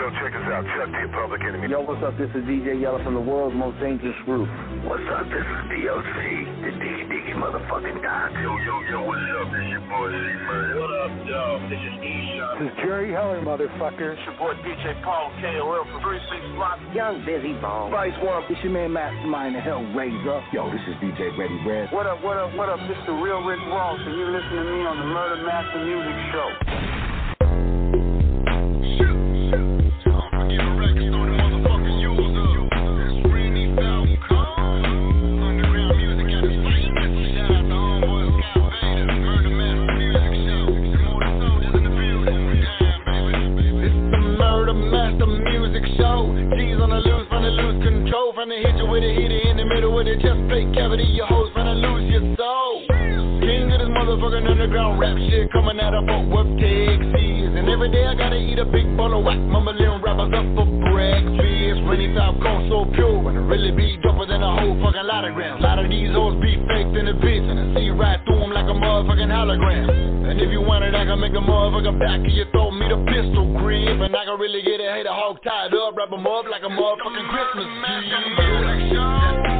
Yo, check us out. Chuck D, Public Enemy. Yo, what's up? This is DJ Yella from the world's most dangerous group. What's up? This is DOC, the Diggy Diggy motherfucking doc. Yo, yo, yo, what's up? This your boy Z-Man. What up, yo? This is E-Shot. This is Jerry Heller, motherfucker. It's your boy DJ Paul KOL from 36 Block. Young Busy Bone. Vice One. It's your man Mastermind, the Hellraiser. Yo, this is DJ Ready Red. What up, what up, what up? This the real Rick Ross, and you're listening to me on the Murder Master Music Show. Motherfucking underground rap shit coming out of Fort Worth, Texas. And every day I gotta eat a big bowl of whack, mumbling rappers up for breakfast. Rainy top cone so pure, and it really be doper than a whole fucking lot of grams. A lot of these hoes be faked in the bitch, and I see right through them like a motherfucking hologram. And if you want it, I can make a motherfucking back of your throat, meet a pistol grip. And I can really get a hater hog tied up, wrap 'em up like a motherfucking Christmas tree.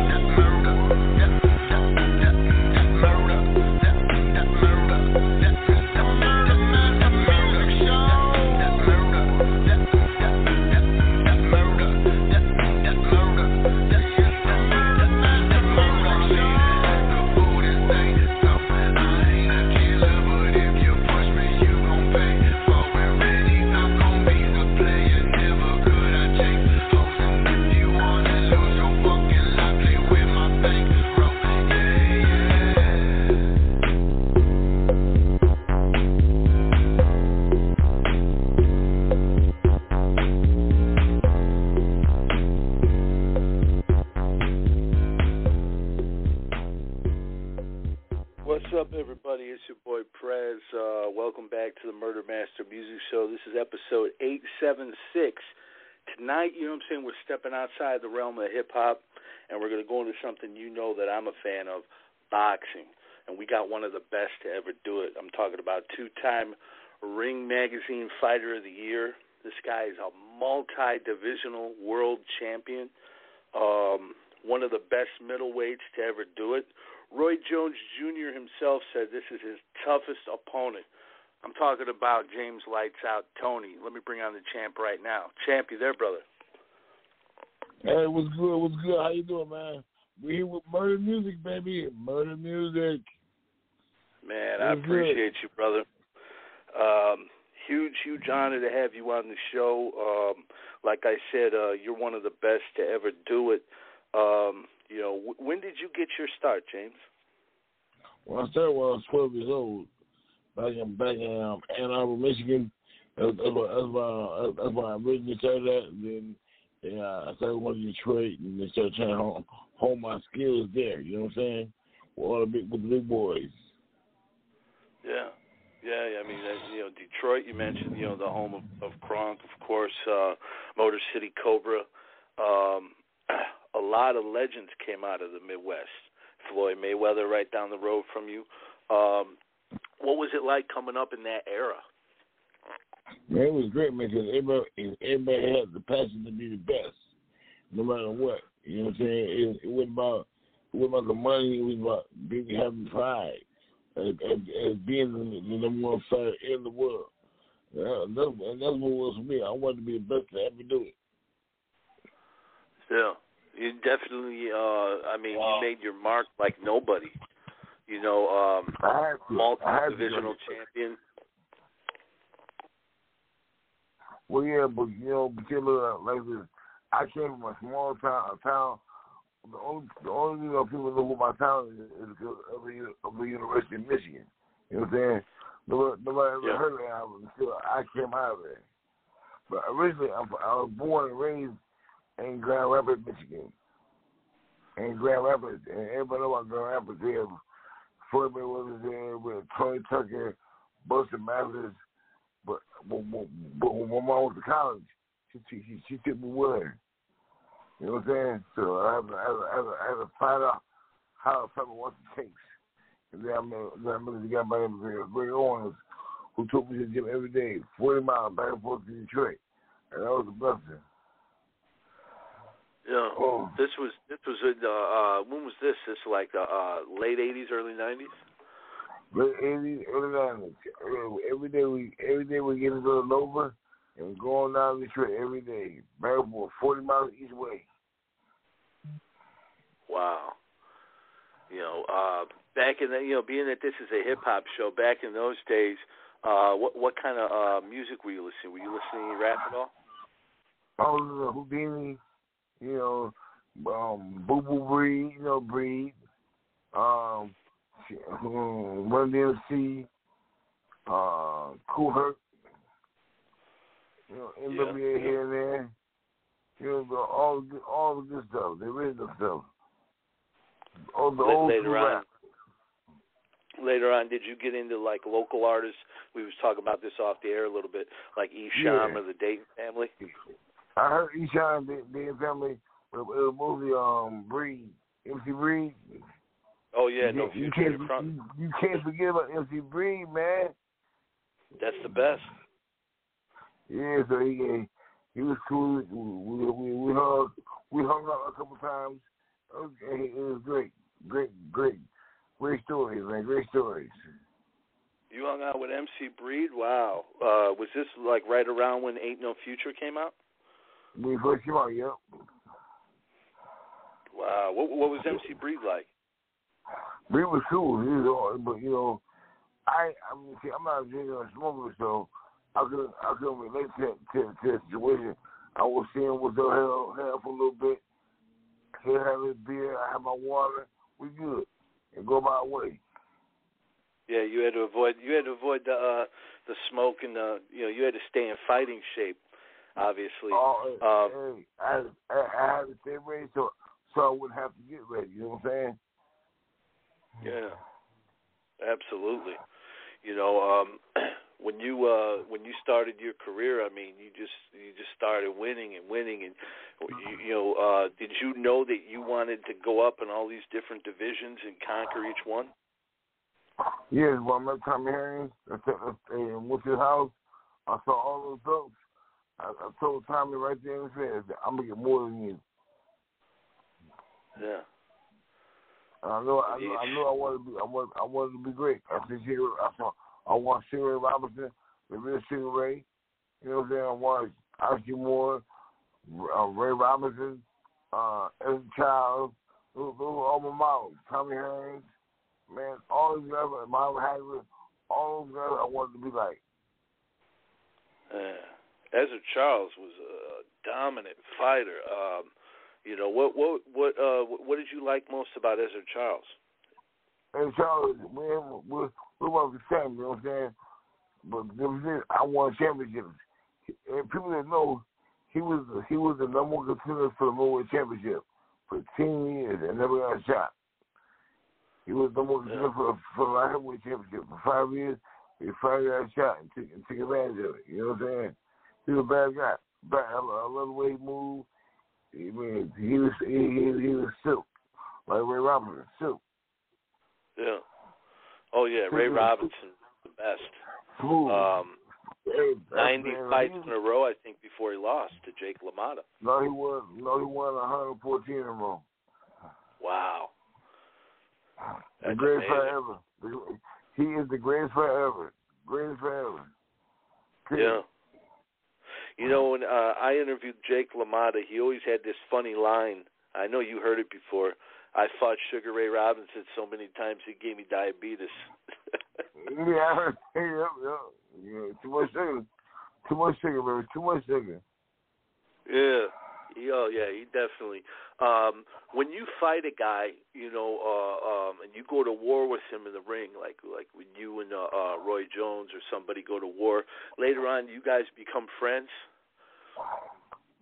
Outside the realm of hip hop, and we're going to go into something you know that I'm a fan of boxing. And we got one of the best to ever do it. I'm talking about two time Ring Magazine Fighter of the Year. This guy is a multi divisional world champion, um, one of the best middleweights to ever do it. Roy Jones Jr. himself said this is his toughest opponent. I'm talking about James Lights Out Toney. Let me bring on the champ right now. Champ, you there, brother? Hey, what's good? What's good? How you doing, man? We here with Murder Music, baby. Murder Music. Man, I What's appreciate you, brother. Um, huge, huge honor to have you on the show. Um, like I said, uh, you're one of the best to ever do it. Um, you know, w- when did you get your start, James? Well, I started when I was 12 years old, back in back in um, Ann Arbor, Michigan. That's, that's, where, that's, where, that's where I originally started at. And then yeah, I started going to Detroit and then started trying to hone, my skills there. You know what I'm saying? With all the big with the big boys. Yeah, yeah. I mean, uh, you know, Detroit. You mentioned, you know, the home of, of Kronk, of course. Uh, Motor City Cobra. Um, a lot of legends came out of the Midwest. Floyd Mayweather, right down the road from you. Um, what was it like coming up in that era? Man, it was great, man, because everybody, everybody had the passion to be the best, no matter what. You know what I'm saying? It, it wasn't about it wasn't about the money. It was about being having pride, as, as, as being the, the number one fighter in the world. Yeah, that's, and that's what it was for me. I wanted to be the best to ever do it. Yeah, you definitely. Uh, I mean, you made your mark like nobody. You know, um, I had to. I had to. multi-divisional champion. Well, yeah, but you know, because uh, like this, I came from a small town. A town. The only, the only you know, people know who my town is is because of the, of the University of Michigan. You know what I'm saying? Nobody, nobody ever Yeah. heard of that until I came out of there. But originally, I'm, I was born and raised in Grand Rapids, Michigan. In Grand Rapids, and everybody know about Grand Rapids. They have Floyd Mayweather there with Tony Tucker, Buster Mathis. But but, when my mom went to college, she she she, she took me with her. You know what I'm saying? So I had to, I had to, I had to, I had to find out how to what it takes. And then I met, then I met the guy by the name of Greg Owens, who took me to the gym every day, 40 miles back and forth to Detroit, and that was a blessing. Yeah, oh. this was this was in, uh, uh, when was this? This like the uh, late '80s, early '90s. But every early every day we every day we get a little lower and going down the trip every day. Back and forty miles each way. Wow. You know, uh back in the you know, being that this is a hip hop show, back in those days, uh what what kind of uh music were you listening? Were you listening to rap at all? Oh uh, Whodini, you know, um Boo Boo Breed, you know, Breed. Um um Run DMC, uh, Kool Herc, you know, NWA Yeah. here and there, you know, all the, all the good stuff, the original stuff. All the old later on. rap. Later on, did you get into like local artists? We was talking about this off the air a little bit, like Esham Yeah. or the Dayton family. I heard the, the family, it was mostly um, Breed, MC Breed. Oh yeah, no you, future can't. You, you can't forget about MC Breed, man. That's the best. Yeah, so he he was cool. We we we hung we hung out a couple times. Okay, it was great, great, great, great stories, man. Great stories. You hung out with MC Breed. Wow. Uh, was this like right around when Ain't No Future came out? We first came out, yep. Wow. What what was MC Breed like? Breed was cool. Was all, but you know, I I mean, see, I'm not a drinker smoker, so I couldn't I couldn't relate to to, to the situation. I was seeing what the hell hell for a little bit. He have his beer, I have my water. We good, and go my way. Yeah, you had to avoid you had to avoid the uh, the smoke and the you know you had to stay in fighting shape. Obviously. Oh, Um, hey, I, I, I had to stay ready so so I wouldn't have to get ready. You know what I'm saying? Absolutely. You know, um, when you uh, when you started your career, I mean, you just you just started winning and winning, and you, you know, uh, did you know that you wanted to go up in all these different divisions and conquer each one? Yes, well, I met Tommy Hearns. I said, I went to his house. I saw all those dogs. I, I told Tommy right there his face, I'm gonna get more than you. Yeah. I know, I know, I know, I wanted to be, I want, I wanted to be great. I said, Sugar, I saw, I want Sugar Ray Robinson, the real Sugar Ray. You know what I'm saying? I want Archie Moore, uh, Ray Robinson, uh, Evan Childs. Those, those were all my models. Tommy Hearns, man, all these guys, Marvin Hagler, all those guys I wanted to be like. Uh, Ezzard Charles was a dominant fighter. Um, you know what what what uh what did you like most about Ezzard Charles? And Charles, we we we were the same, you know what I'm saying? But I won championships. And people that know, he was he was the number one contender for the Middleweight Championship for ten years and never got a shot. He was the number one contender for for the heavyweight championship for five years. He finally got a shot and took, and took advantage of it. You know what I'm saying? He was a bad guy. Bad, I love the way he moved. I mean, he was he, he, he was silk, like Ray Robinson, silk. Yeah. Oh yeah, Ray Robinson, the best. Um, ninety fights in a row, I think, before he lost to Jake LaMotta. No, he won. No, he won 114 in a row. Wow. The greatest ever. He is the greatest fight ever. Greatest fight ever. Yeah. You know, uh, I interviewed Jake LaMotta, he always had this funny line. I know you heard it before. I fought Sugar Ray Robinson so many times he gave me diabetes. Yeah, I heard. Yep, yep. Yeah, too much sugar. Too much sugar, baby. Too much sugar. Yeah. He, oh yeah, he definitely. Um, when you fight a guy, you know, uh, um, and you go to war with him in the ring, like like when you and uh, uh, Roy Jones or somebody go to war, later on you guys become friends.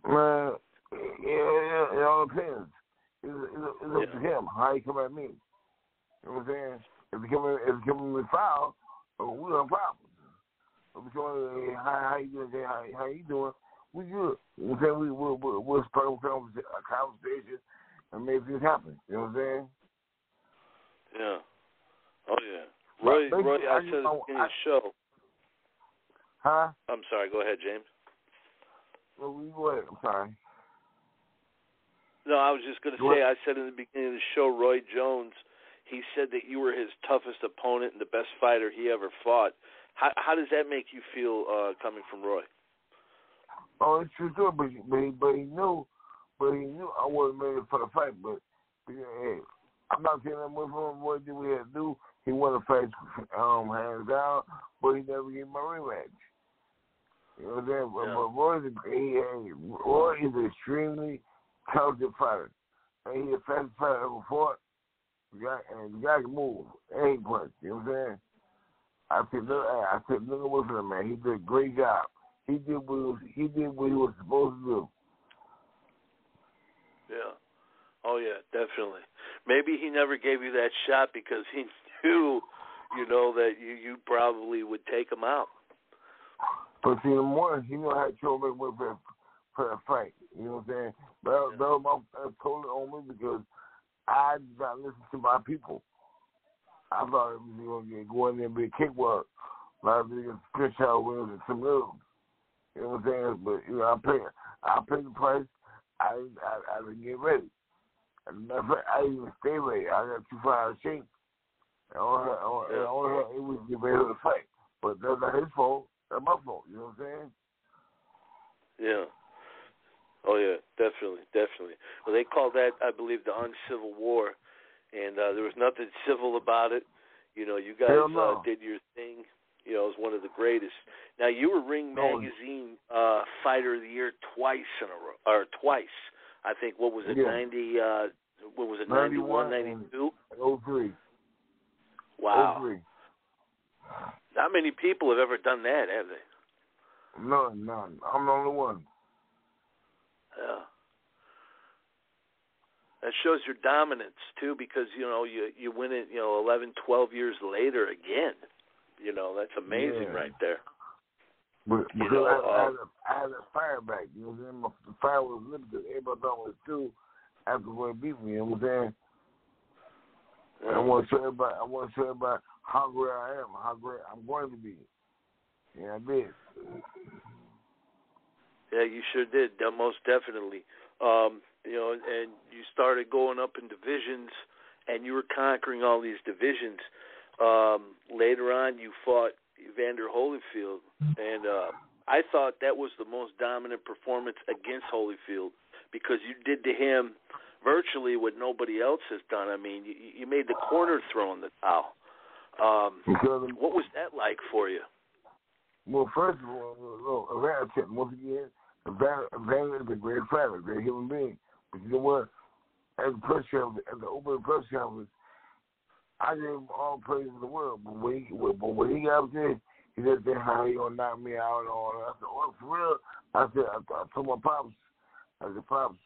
Man, yeah, yeah, it all depends. It's, it's, it's up to him how he come at me. You know what I'm saying? If he come in, if he come in with foul, uh, we have problems. If he come in, hey, how, how you doing? How, how you doing? We good. You know what I'm saying? We, we'll, we'll, we'll start a conversa- a conversation and make things happen. You know what I'm saying? Yeah. Oh yeah. Roy, Roy, I said in the show. Huh? I'm sorry. Go ahead, James. Well, we go. I'm sorry. No, I was just going to say. I said in the beginning of the show, Roy Jones. He said that you were his toughest opponent and the best fighter he ever fought. How, how does that make you feel uh, coming from Roy? Oh, it's true too, but but he, but he knew, but he knew I wasn't ready for the fight. But, but hey, I'm not saying that much from what did we had to do. He won the fight um, hands down, but he never gave my rematch. You know what I'm saying? But, Yeah. but Roy is a, he, Roy is an extremely talented fighter, and he's the fastest fighter ever fought. And the guy can move, and he punch. You know what I'm saying? I said, look, I said, look at what's him, man. He did a great job. He did what he was, he did what he was supposed to do. Yeah. Oh yeah, definitely. Maybe he never gave you that shot because he knew, you know, that you you probably would take him out. But see, the more he knew how to show me with for, for a fight. You know what I'm saying? But that, that was my that's totally on me because I did not listen to my people. I thought it was going to get go in there and be a cakewalk. Like niggas Chris Howard Williams and some little. You know what I'm saying? But you know, I pay I pay the price. I I, I didn't get ready. A of fact, I didn't even stay ready. I got too far out of shape. And all her, all, and all her, it was get ready to fight. But that's not his fault. That's my fault. You know what I'm saying? Yeah. Oh yeah, definitely, definitely. Well, they called that, I believe, the uncivil war, and uh, there was nothing civil about it. You know, you guys no. uh, did your thing. You know, it was one of the greatest. Now you were Ring. Magazine uh, Fighter of the Year twice in a row, or twice. I think what was it, Yeah. ninety? Uh, what was it, 91 91, 92? Oh three. Wow, Oh three. Not many people have ever done that, have they? None, none. I'm the only one. Yeah. That shows your dominance too, because you know you you win it, you know, eleven, twelve years later again. You know that's amazing Yeah. right there. But You because know, I, I, had uh, a, I had a fire back. You know what I'm saying? My, the fire was limited. Everybody thought it was two after Roy beat me. You know what I'm saying? And I want to show everybody. I want to show everybody how great I am. How great I'm going to be. Yeah, I did. Yeah, you sure did. Most definitely. Um, you know, and you started going up in divisions, and you were conquering all these divisions. Um, later on, you fought Evander Holyfield, and uh, I thought that was the most dominant performance against Holyfield because you did to him virtually what nobody else has done. I mean, you, you made the corner throw in the towel. Um, Because what was that like for you? Well, first of all, look, Evander, once again, Evander is a great fighter, a great human being. But you know what? As a press conference, at the open press conference, I gave him all praise in the world. But when he, but when he got up there, he just said how he gonna knock me out and all that. I said, well, for real? I said, I, I told my pops, I said, pops,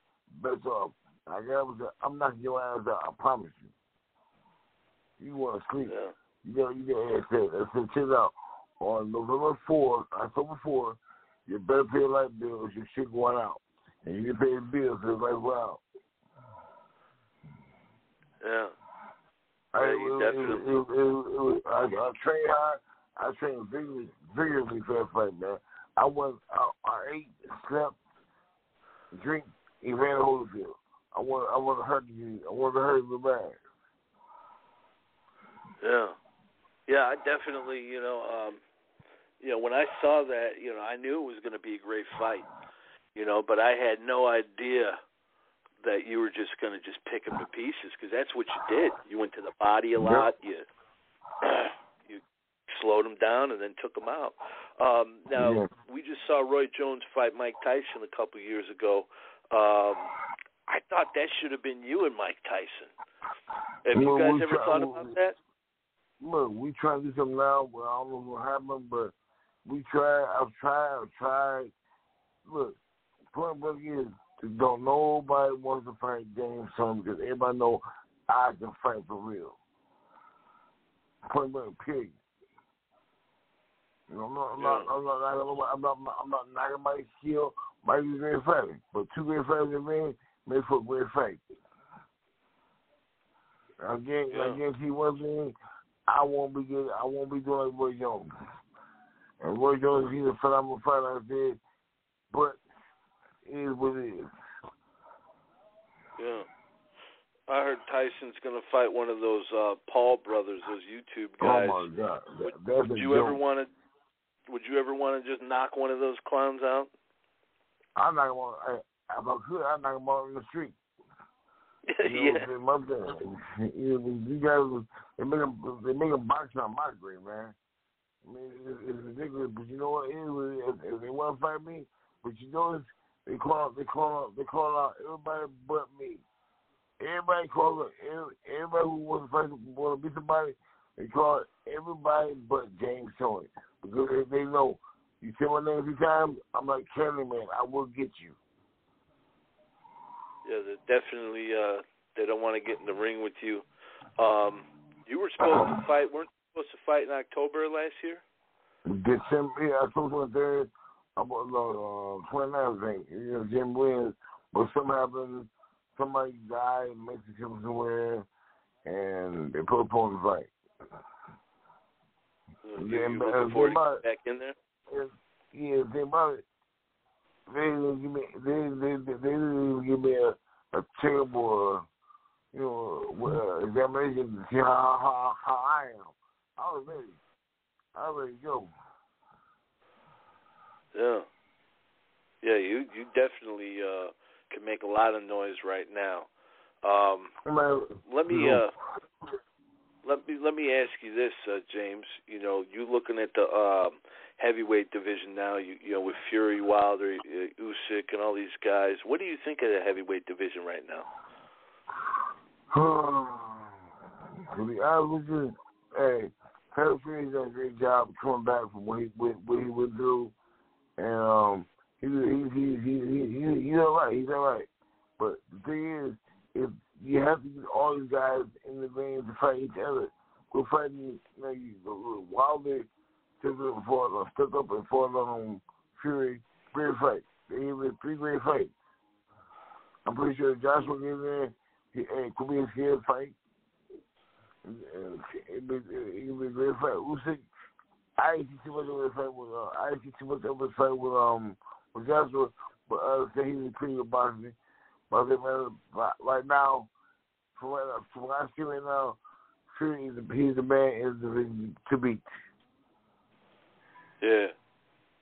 best off. I got up and said, I'm knocking your ass out. I promise you. You want to sleep? Yeah. You know, you know, I said, I said, check it out. On November 4th, October 4th, you better pay your light bills. Your shit going out. And you can pay the bills so it's like, wow. Yeah. I, Yeah, you it, it, definitely- it, it, it, was- I, I trained hard. I trained vigorously, vigorously for that fight, man. I was, I, I ate, slept, drink, Evander Holyfield. I want, I want to hurt you. I want to hurt you bad. Yeah, yeah, I definitely, you know, um, you know, when I saw that, you know, I knew it was going to be a great fight, you know, but I had no idea that you were just going to just pick him to pieces because that's what you did. You went to the body a lot. You you slowed him down and then took him out. Um, now Yeah. we just saw Roy Jones fight Mike Tyson a couple years ago. Um, I thought that should have been you and Mike Tyson. Have you guys ever thought about that? Look, we try to do something now. but I don't know what happened, but we tried. I've tried. I've tried. Look, point blank is don't nobody wants to fight James Son because everybody know I can fight for real. Point blank, period. You know, I'm not, I'm not, I'm not, I'm not, I'm not, I'm not knocking my skill. Might be great fighting, but two great fighters in the ring make for a great fight. Again, Yeah. I guarantee one thing. I won't be getting, I won't be doing like Roy Jones. And Roy Jones, he's a phenomenal fighter like there, but it is what it is. Yeah. I heard Tyson's going to fight one of those uh, Paul brothers, those YouTube oh, guys. Oh my god! That, would, would you ever want to? Would you ever want to just knock one of those clowns out? I'm not gonna. if I could, I knock him out in the street. You know, yeah. my thing. You, know, you guys, they make them, they make them box on my grade, man. I mean, it's, it's ridiculous, but you know what? Anyway, if, if they want to fight me, but you notice they call, they call, they call out everybody but me. Everybody call it. Everybody who wants to fight, want to beat somebody, they call everybody but James Toney because they, they know. You say my name a few times, I'm like Candyman. I will get you. Yeah, they definitely. uh They don't want to get in the ring with you. Um You were supposed to fight. weren't you supposed to fight in October last year? December, yeah, October 23rd, about uh, 29th, I think. You know, Jim Williams, but something happened. Somebody died in Mexico somewhere, and they put up on the fight. Uh, Yeah, you looking uh, forward to back in there? Yeah, think about it. They didn't give me, they, they, they, didn't even give me a, a terrible, uh, you know, uh, examination to see how, how, how I am. I was ready. I was ready to go. Yeah. Yeah, you you definitely uh can make a lot of noise right now. Um let me uh let me let me ask you this, uh, James. You know, you looking at the um, heavyweight division now. You you know with Fury, Wilder, uh, Usyk, and all these guys. What do you think of the heavyweight division right now? to be honest with you, hey, Tyler Fury's done a great job coming back from what he what, what he went through, and um, he he he he he, he he's all right. He's all right. But the thing is, if you have to get all these guys in the ring to fight each other, we're fighting. You know, you, Wilder took up fought, stuck up and fought on Fury. Great fight. They gave it three great fights. I'm pretty sure Joshua hey, could be a scared fight. It'd be, a great fight. Usyk, I didn't see too much of a fight with. Uh, I didn't see too much of a fight with um with Joshua, but uh, say he's a pretty good boxer. But right- now, from what, I- see right now, Fury is he's the man in the to beat. Yeah,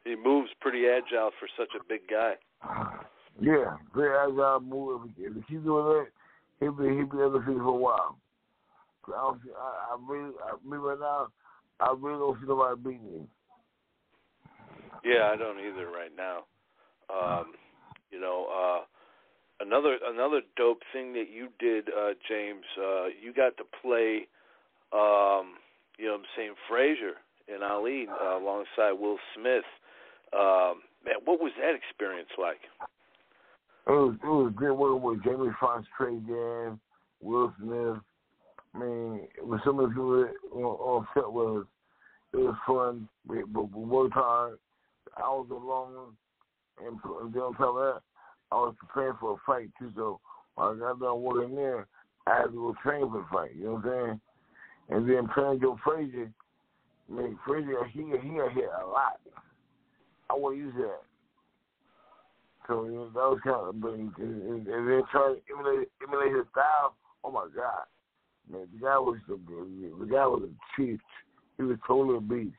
he moves pretty agile for such a big guy. Yeah, great agile move. If he, keep doing that, he'll be he'll be undefeated for a while. 'Cause I, don't see, I, I really, I, me right now, I really don't see nobody beating him. Yeah, I don't either right now. Um, you know, uh another another dope thing that you did, uh, James, uh, you got to play um, you know what I'm saying, Frazier in Ali uh, alongside Will Smith. Um, man, what was that experience like? It was it was great working with Jamie Foxx, Trey Dan, Will Smith. I mean, with some of the people on, on set us, it was fun. We, we worked hard. I was alone, and, and then on top of that, I was preparing for a fight too. So when I got done working there, I had to go train for the fight. You know what I'm saying? And then Joe Frazier, I mean, Frazier, he he got hit a lot. I used to that. So you know, that was kind of, but and, and, and then trying to emulate emulate his style. Oh my God, man, the guy was the the guy was a chief. He was totally a beast.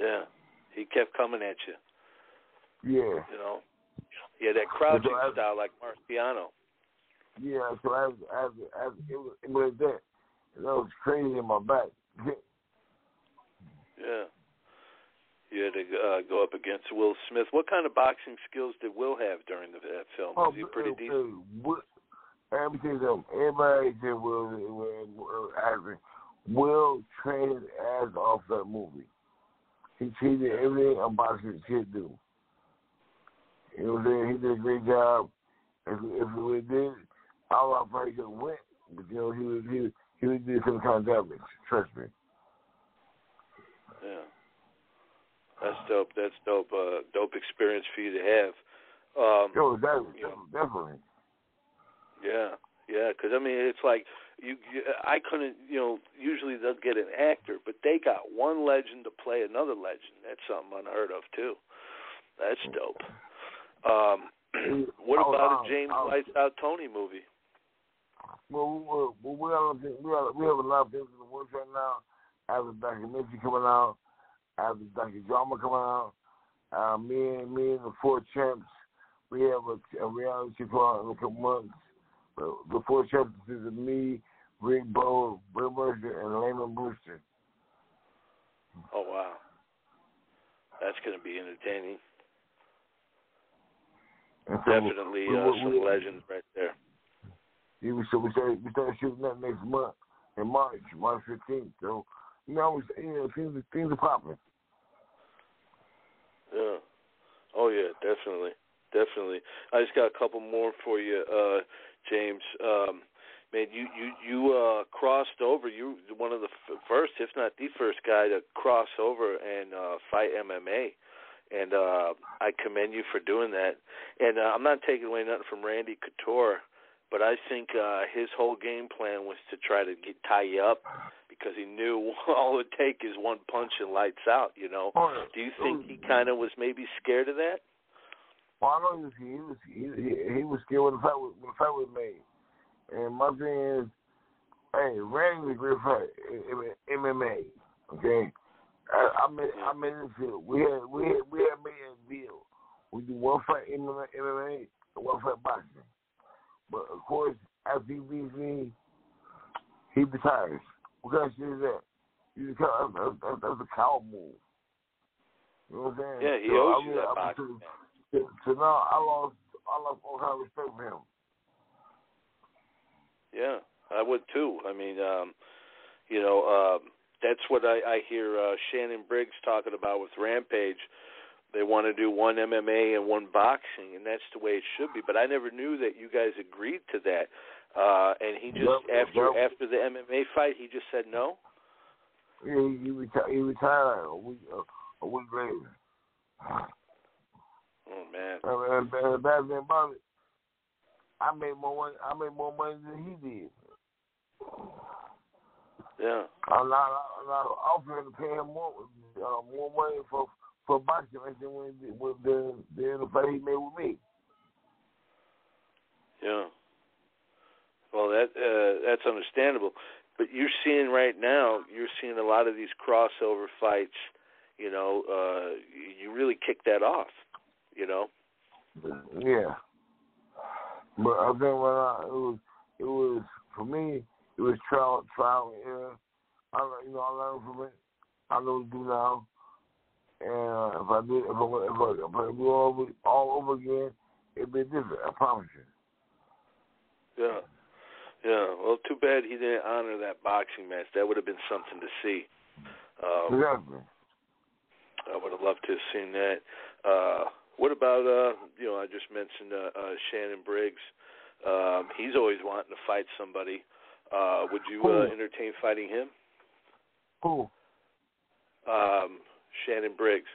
Yeah, he kept coming at you. Yeah, You know, had that crouching I- style like Marciano. yeah. So I, I, I, I emulate that. And that was crazy in my back. Yeah. You had to uh, go up against Will Smith. What kind of boxing skills did Will have during the, that film? Was he pretty but, decent? Will, let me tell you something. Everybody said Will, Will, Will, acting. Will trained his ass off that movie. He cheated everything a boxer should do. You know what I'm saying? He did a great job. If if we did, I don't know how could have went, but you know he was he he would do some kind of damage. Trust me. Yeah. That's dope. That's dope. Uh, dope experience for you to have. Um, Yo, definitely, Yeah. definitely. Yeah, yeah. Because I mean, it's like you, you. I couldn't. You know, usually they'll get an actor, but they got one legend to play another legend. That's something unheard of too. That's dope. Um, what Oh, about um, a James oh. Lights Out Toney movie? well, we, we, have, we, have, we have a lot of things in the works right now. After documentary coming out, after docudrama coming out, uh, me and me and the four champs, we have a, a reality in a couple months. The, the four champs is me, Riddick Bowe, Bill Mercer, and Lamon Brewster. Oh wow, that's going to be entertaining. So Definitely we, uh, we, some we, legends right there. Yeah, we start, we start, we start shooting that next month in March, March 15th. So, you know, we, you know things, things are popping. Yeah. Oh yeah, definitely, definitely. I just got a couple more for you, uh, James. Um, man, you you you uh, crossed over. You one of the f- first, if not the first guy to cross over and uh, fight MMA, and uh, I commend you for doing that. And uh, I'm not taking away nothing from Randy Couture, but I think uh, his whole game plan was to try to get tie you up because he knew all it would take is one punch and lights out. You know. Do you think he kind of was maybe scared of that? Well, I know he was he was he, he, he was scared when the fight was, when the fight was made. And my thing is, hey, Randy was a great fight MMA. Okay, I, I mean I mean this field. We had we had we had made a deal. We do one fight in MMA, MMA and one fight boxing. But of course, after he beats me, he retires. What kind of shit is that? You that's, that's, that's a cow move. You know what I'm saying? Yeah, he So owes I you that I- boxing. so, so now I lost, I lost all kind of respect for him. Yeah, I would too. I mean, um, you know, um, that's what I, I hear uh, Shannon Briggs talking about with Rampage. They want to do one MMA and one boxing, and that's the way it should be. But I never knew that you guys agreed to that. Uh, and he just Yep, after yep. after the MMA fight, he just said no. Yeah, he, he, reti- he retired a week, a, a week later. Oh man, And, and, and the bad about it, I made more money. I made more money than he did. yeah, I'm not, I'm not offering to pay him more, uh, more money for for boxing when he did, with the the the fight he made with me. yeah. Well, that uh, that's understandable. But you're seeing right now, you're seeing a lot of these crossover fights. You know, uh, you really kick that off. You know. Yeah. But I think when I, it was, it was for me, it was trial, trial and error. I, you know, I learned from it. I know what to do now. And uh, if I did, if I, if I, if I do all over, all over again, it'd be different. I promise you. Yeah. Yeah. Well, too bad he didn't honor that boxing match. That would have been something to see. Um, Exactly. I would have loved to have seen that. Uh, what about uh, you know, I just mentioned uh, uh, Shannon Briggs. Um, he's always wanting to fight somebody. Uh, would you uh, entertain fighting him? Cool. Um, Shannon Briggs.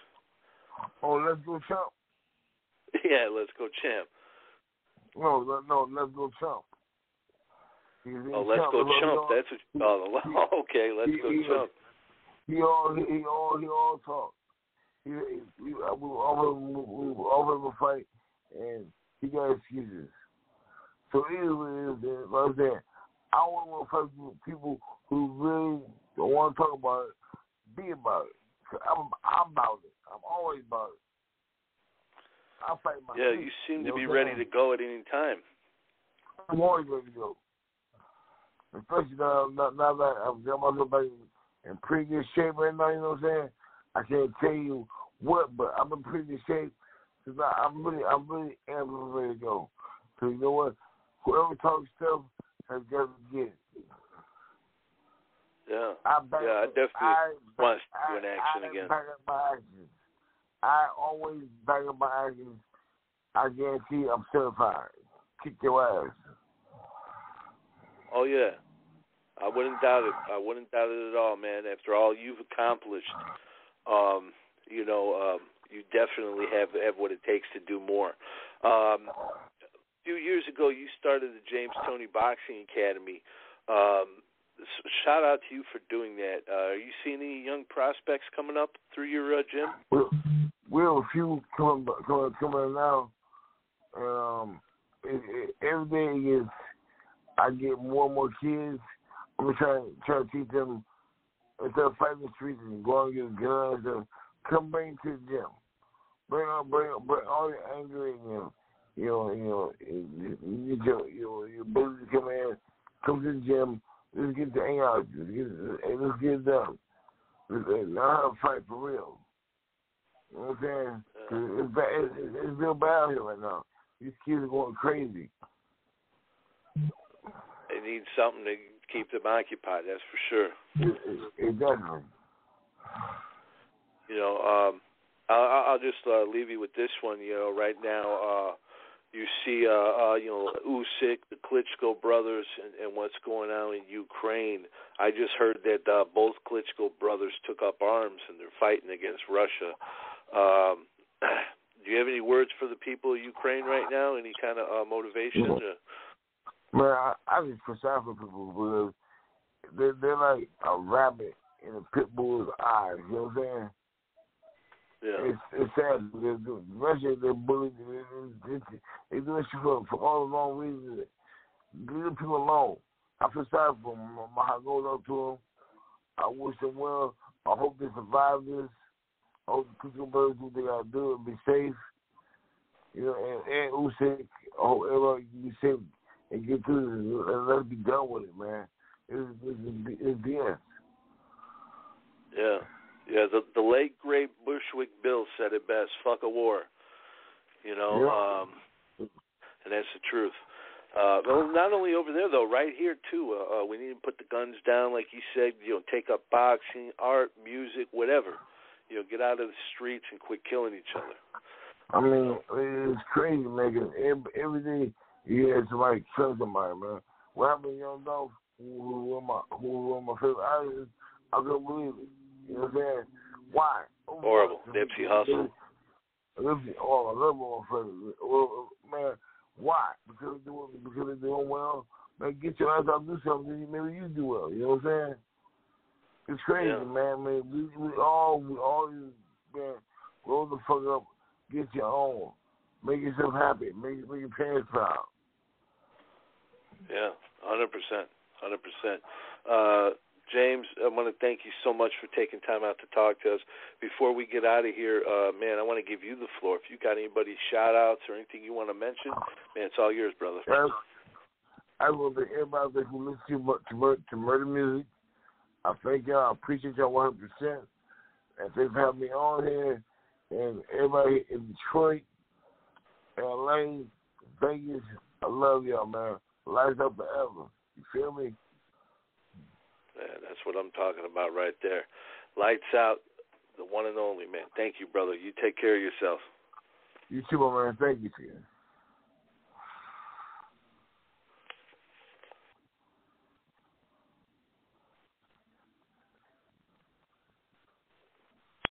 Oh, let's go champ. yeah, let's go, champ. No, no, let's go champ. Oh, let's go, chump. That's what you call him. okay, let's he- go, he- chump. He all he, he all he all talk. He, he, he we offer him we offer him a fight, and he got excuses. So either way, is like I said, I want to fight with people who really don't want to talk about it. Be about it. 'Cause I'm I'm about it. I'm always about it. I fight my. Yeah, feet, you seem to know be ready to go at any time. I'm always ready to go. Especially now, now, now that I've got myself back in, pretty good shape right now, you know what I'm saying? I can't tell you what, but I'm in pretty good shape. Cause I, I'm really, I'm really am ready to go. So you know what? Whoever talks stuff has got to get it. Yeah. I Yeah, I definitely I, want to do an action I again. my actions. I always up my actions. I guarantee I'm certified. Kick your ass. Oh yeah, I wouldn't doubt it. I wouldn't doubt it at all, man. After all you've accomplished, um, you know, um, you definitely have have what it takes to do more. Um, a few years ago, you started the James Toney Boxing Academy. Um, shout out to you for doing that. Uh, are you seeing any young prospects coming up through your uh, gym? we we have a few coming coming coming now. Um, it, it, every day is I get more and more kids. I'm trying trying to teach them instead of fighting the streets and going to get guns, and come bring to the gym. Bring on, bring, bring all your anger and your, you know, you know, you get your, your, your ability to come in, come to the gym. Let's get the out. Let's get, let's get it done. Let's learn how to fight for real. You know what I'm saying? It's, bad, it's, it's real bad here right now. These kids are going crazy. They need something to keep them occupied. That's for sure. Exactly. You know, um, I'll, I'll just uh, leave you with this one. You know, right now, uh, you see, uh, uh, you know, Usyk, the Klitschko brothers, and, and what's going on in Ukraine. I just heard that uh, both Klitschko brothers took up arms and they're fighting against Russia. Um, do you have any words for the people of Ukraine right now? Any kind of uh, motivation? To... Man, I, I just feel sorry for people because they're, they're like a rabbit in a pit bull's eyes. You know what I'm saying? Yeah. It's it's sad because Russia they're bullied. They, they, they do this for for all the wrong reasons. Leave the people alone. I feel sorry for them. My heart goes out to them. I wish them well. I hope they survive this. I hope the people brothers do what they gotta do and be safe. You know, and, and Usyk, I hope everybody can be safe and get through this and let's be done with it, man. It's it's, it's BS. Yeah. Yeah, the the late great Bushwick Bill said it best. Fuck a war. You know, Yeah. um, and that's the truth. Uh, well, not only over there though, right here too. Uh, uh, we need to put the guns down, like you said. You know, take up boxing, art, music, whatever. You know, get out of the streets and quit killing each other. I mean, it's crazy, man. every, every day you hear somebody kill somebody, man. What happened to Young Dolph, who, who were my who were my favorite artists? I couldn't believe it. You know what I'm saying? Why? Oh, Horrible. Nipsey Hussle. Nipsey, oh, I love. Well, man, why? Because they're doing because they're doing well. Man, get your ass out and do something. Maybe you do well. You know what I'm saying? It's crazy, Yeah. man. Man, we, we all we all you man, grow the fuck up. Get your own. Make yourself happy. Make make your parents proud. Yeah, hundred percent, hundred percent. Uh, James, I want to thank you so much for taking time out to talk to us. Before we get out of here, uh, man, I want to give you the floor. If you got anybody shout outs or anything you want to mention, man, it's all yours, brother. I will thank everybody listens to, mur- to, mur- to murder music. I thank y'all. I appreciate y'all 100%. And thanks for having me on here. And everybody in Detroit, LA, Vegas, I love y'all, man. Lights up forever. You feel me? Man, that's what I'm talking about right there. Lights out, the one and only, man. Thank you, brother. You take care of yourself. You too, my man. Thank you, you.